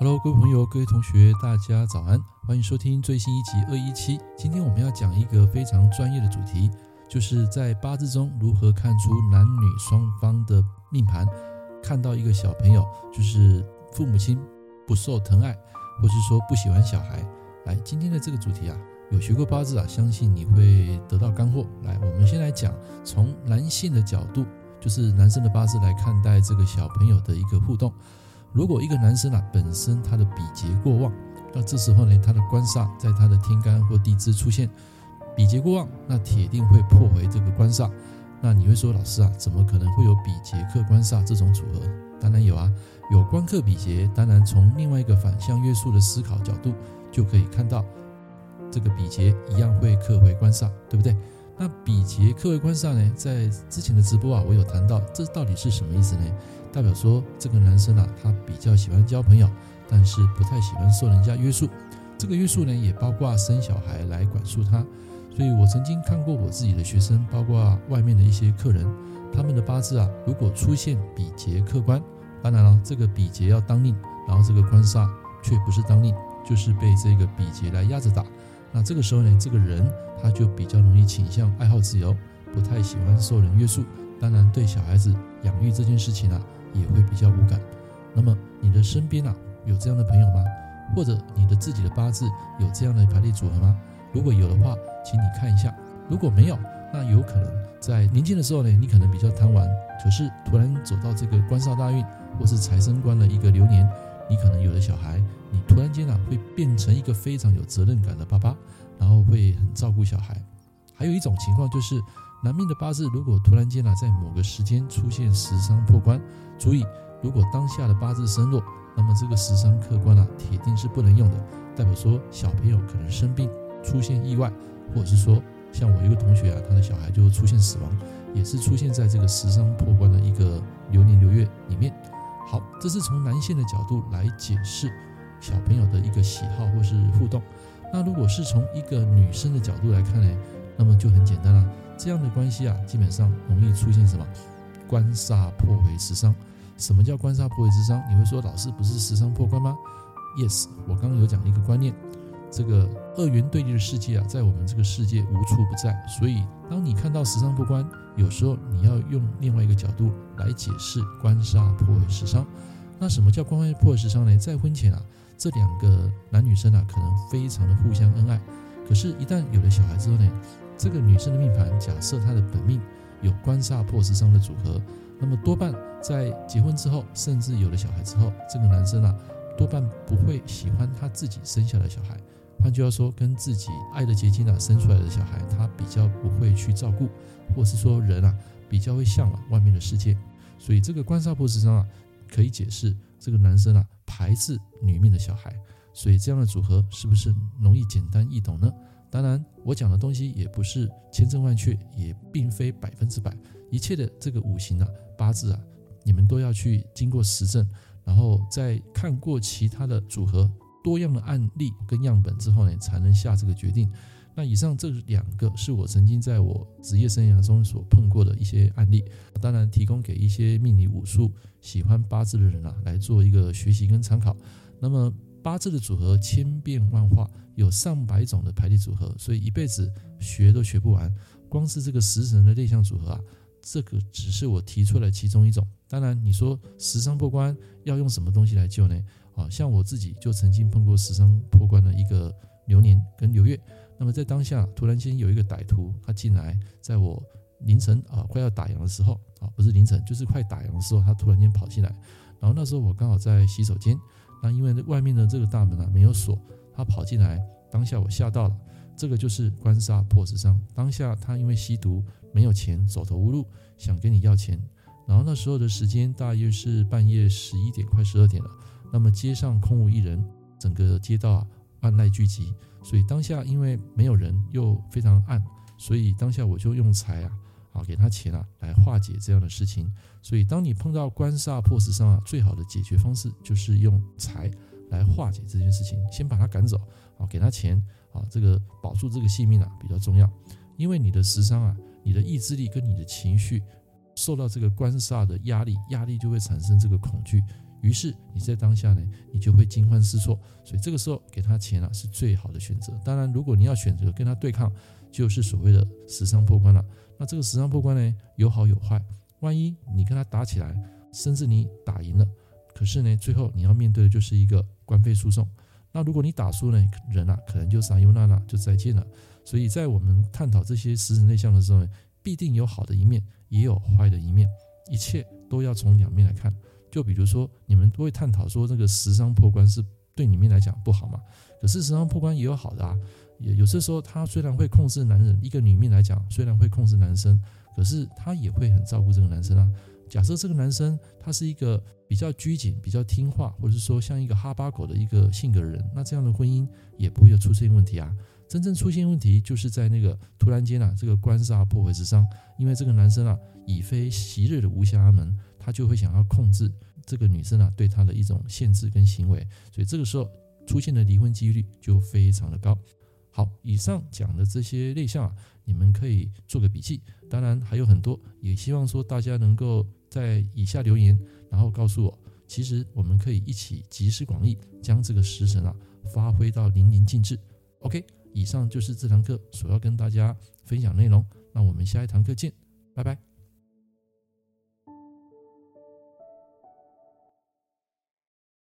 Hello，各位朋友、各位同学，大家早安，欢迎收听最新一集二一七。今天我们要讲一个非常专业的主题，就是在八字中如何看出男女双方的命盘，看到一个小朋友，就是父母亲不受疼爱，或是说不喜欢小孩。来，今天的这个主题啊，有学过八字啊，相信你会得到干货。来，我们先来讲从男性的角度，就是男生的八字来看待这个小朋友的一个互动。如果一个男生啊，本身他的比劫过旺，那这时候呢，他的官煞在他的天干或地支出现比劫过旺，那铁定会破回这个官煞。那你会说，老师啊，怎么可能会有比劫克官煞这种组合？当然有啊，有官克比劫，当然从另外一个反向约束的思考角度，就可以看到这个比劫一样会克回官煞，对不对？那比劫克回官煞呢，在之前的直播啊，我有谈到，这到底是什么意思呢？代表说，这个男生啊，他比较喜欢交朋友，但是不太喜欢受人家约束。这个约束呢，也包括生小孩来管束他。所以我曾经看过我自己的学生，包括外面的一些客人，他们的八字啊，如果出现比劫克官，当然了，这个比劫要当令，然后这个官煞却不是当令，就是被这个比劫来压着打。那这个时候呢，这个人他就比较容易倾向爱好自由，不太喜欢受人约束。当然，对小孩子养育这件事情啊，也会比较无感。那么你的身边啊有这样的朋友吗？或者你的自己的八字有这样的排列组合吗？如果有的话，请你看一下。如果没有，那有可能在年轻的时候呢，你可能比较贪玩，可是突然走到这个官煞大运或是财生官的一个流年，你可能有了小孩，你突然间啊会变成一个非常有责任感的爸爸，然后会很照顾小孩。还有一种情况就是。男命的八字如果突然间啊，在某个时间出现食伤破官，注意，如果当下的八字身弱，那么这个食伤克官啊，铁定是不能用的，代表说小朋友可能生病、出现意外，或者是说，像我一个同学啊，他的小孩就出现死亡，也是出现在这个食伤破官的一个流年流月里面。好，这是从男性的角度来解释小朋友的一个喜好或是互动。那如果是从一个女生的角度来看呢，那么就很简单了。这样的关系啊，基本上容易出现什么？官煞破回食伤。什么叫官煞破回食伤？你会说，老师不是食伤破官吗？Yes，我刚刚有讲一个观念，这个二元对立的世界啊，在我们这个世界无处不在。所以，当你看到食伤破官，有时候你要用另外一个角度来解释官煞破回食伤。那什么叫官煞破回食伤呢？在婚前啊，这两个男女生啊，可能非常的互相恩爱。可是，一旦有了小孩之后呢？这个女生的命盘，假设她的本命有官煞破食伤的组合，那么多半在结婚之后，甚至有了小孩之后，这个男生啊，多半不会喜欢他自己生下的小孩。换句话说，跟自己爱的结晶啊生出来的小孩，他比较不会去照顾，或是说人啊比较会向往外面的世界。所以这个官煞破食伤啊，可以解释这个男生啊排斥女命的小孩。所以这样的组合是不是容易简单易懂呢？当然，我讲的东西也不是千真万确，也并非百分之百。一切的这个五行啊、八字啊，你们都要去经过实证，然后在看过其他的组合、多样的案例跟样本之后呢，才能下这个决定。那以上这两个是我曾经在我职业生涯中所碰过的一些案例，当然提供给一些命理武术喜欢八字的人啊来做一个学习跟参考。那么。八字的组合千变万化，有上百种的排列组合，所以一辈子学都学不完。光是这个食神的类象组合啊，这个只是我提出来其中一种。当然，你说食伤破关要用什么东西来救呢？啊，像我自己就曾经碰过食伤破关的一个流年跟流月。那么在当下，突然间有一个歹徒他进来，在我凌晨啊快要打烊的时候啊，不是凌晨，就是快打烊的时候，他突然间跑进来，然后那时候我刚好在洗手间。那因为外面的这个大门啊没有锁，他跑进来，当下我吓到了。这个就是官杀破食伤。当下他因为吸毒没有钱，走投无路，想跟你要钱。然后那时候的时间大约是半夜十一点快十二点了。那么街上空无一人，整个街道啊万籁俱寂。所以当下因为没有人又非常暗，所以当下我就用财啊。啊，给他钱啊，来化解这样的事情。所以，当你碰到官煞破食伤啊，最好的解决方式就是用财来化解这件事情，先把他赶走啊，给他钱啊，这个保住这个性命啊比较重要。因为你的食伤啊，你的意志力跟你的情绪受到这个官煞的压力，压力就会产生这个恐惧，于是你在当下呢，你就会惊慌失措。所以这个时候给他钱啊，是最好的选择。当然，如果你要选择跟他对抗，就是所谓的十伤破关了。那这个十伤破关呢，有好有坏。万一你跟他打起来，甚至你打赢了，可是呢，最后你要面对的就是一个官费诉讼。那如果你打输呢，人啊可能就撒尤那拉，就再见了。所以在我们探讨这些实质内向的时候呢，必定有好的一面，也有坏的一面，一切都要从两面来看。就比如说，你们都会探讨说，这个十伤破关是对你们来讲不好嘛？可是十伤破关也有好的啊。也有些时候，他虽然会控制男人，一个女命来讲，虽然会控制男生，可是他也会很照顾这个男生啊。假设这个男生他是一个比较拘谨、比较听话，或者是说像一个哈巴狗的一个性格的人，那这样的婚姻也不会有出现问题啊。真正出现问题就是在那个突然间啊，这个官煞破毁之伤，因为这个男生啊，已非昔日的无暇阿门，他就会想要控制这个女生啊，对他的一种限制跟行为，所以这个时候出现的离婚几率就非常的高。好，以上讲的这些类项啊，你们可以做个笔记，当然还有很多，也希望说大家能够在以下留言，然后告诉我，其实我们可以一起集思广益，将这个食神啊发挥到淋漓尽致。OK。以上就是这堂课所要跟大家分享内容，那我们下一堂课见，拜拜。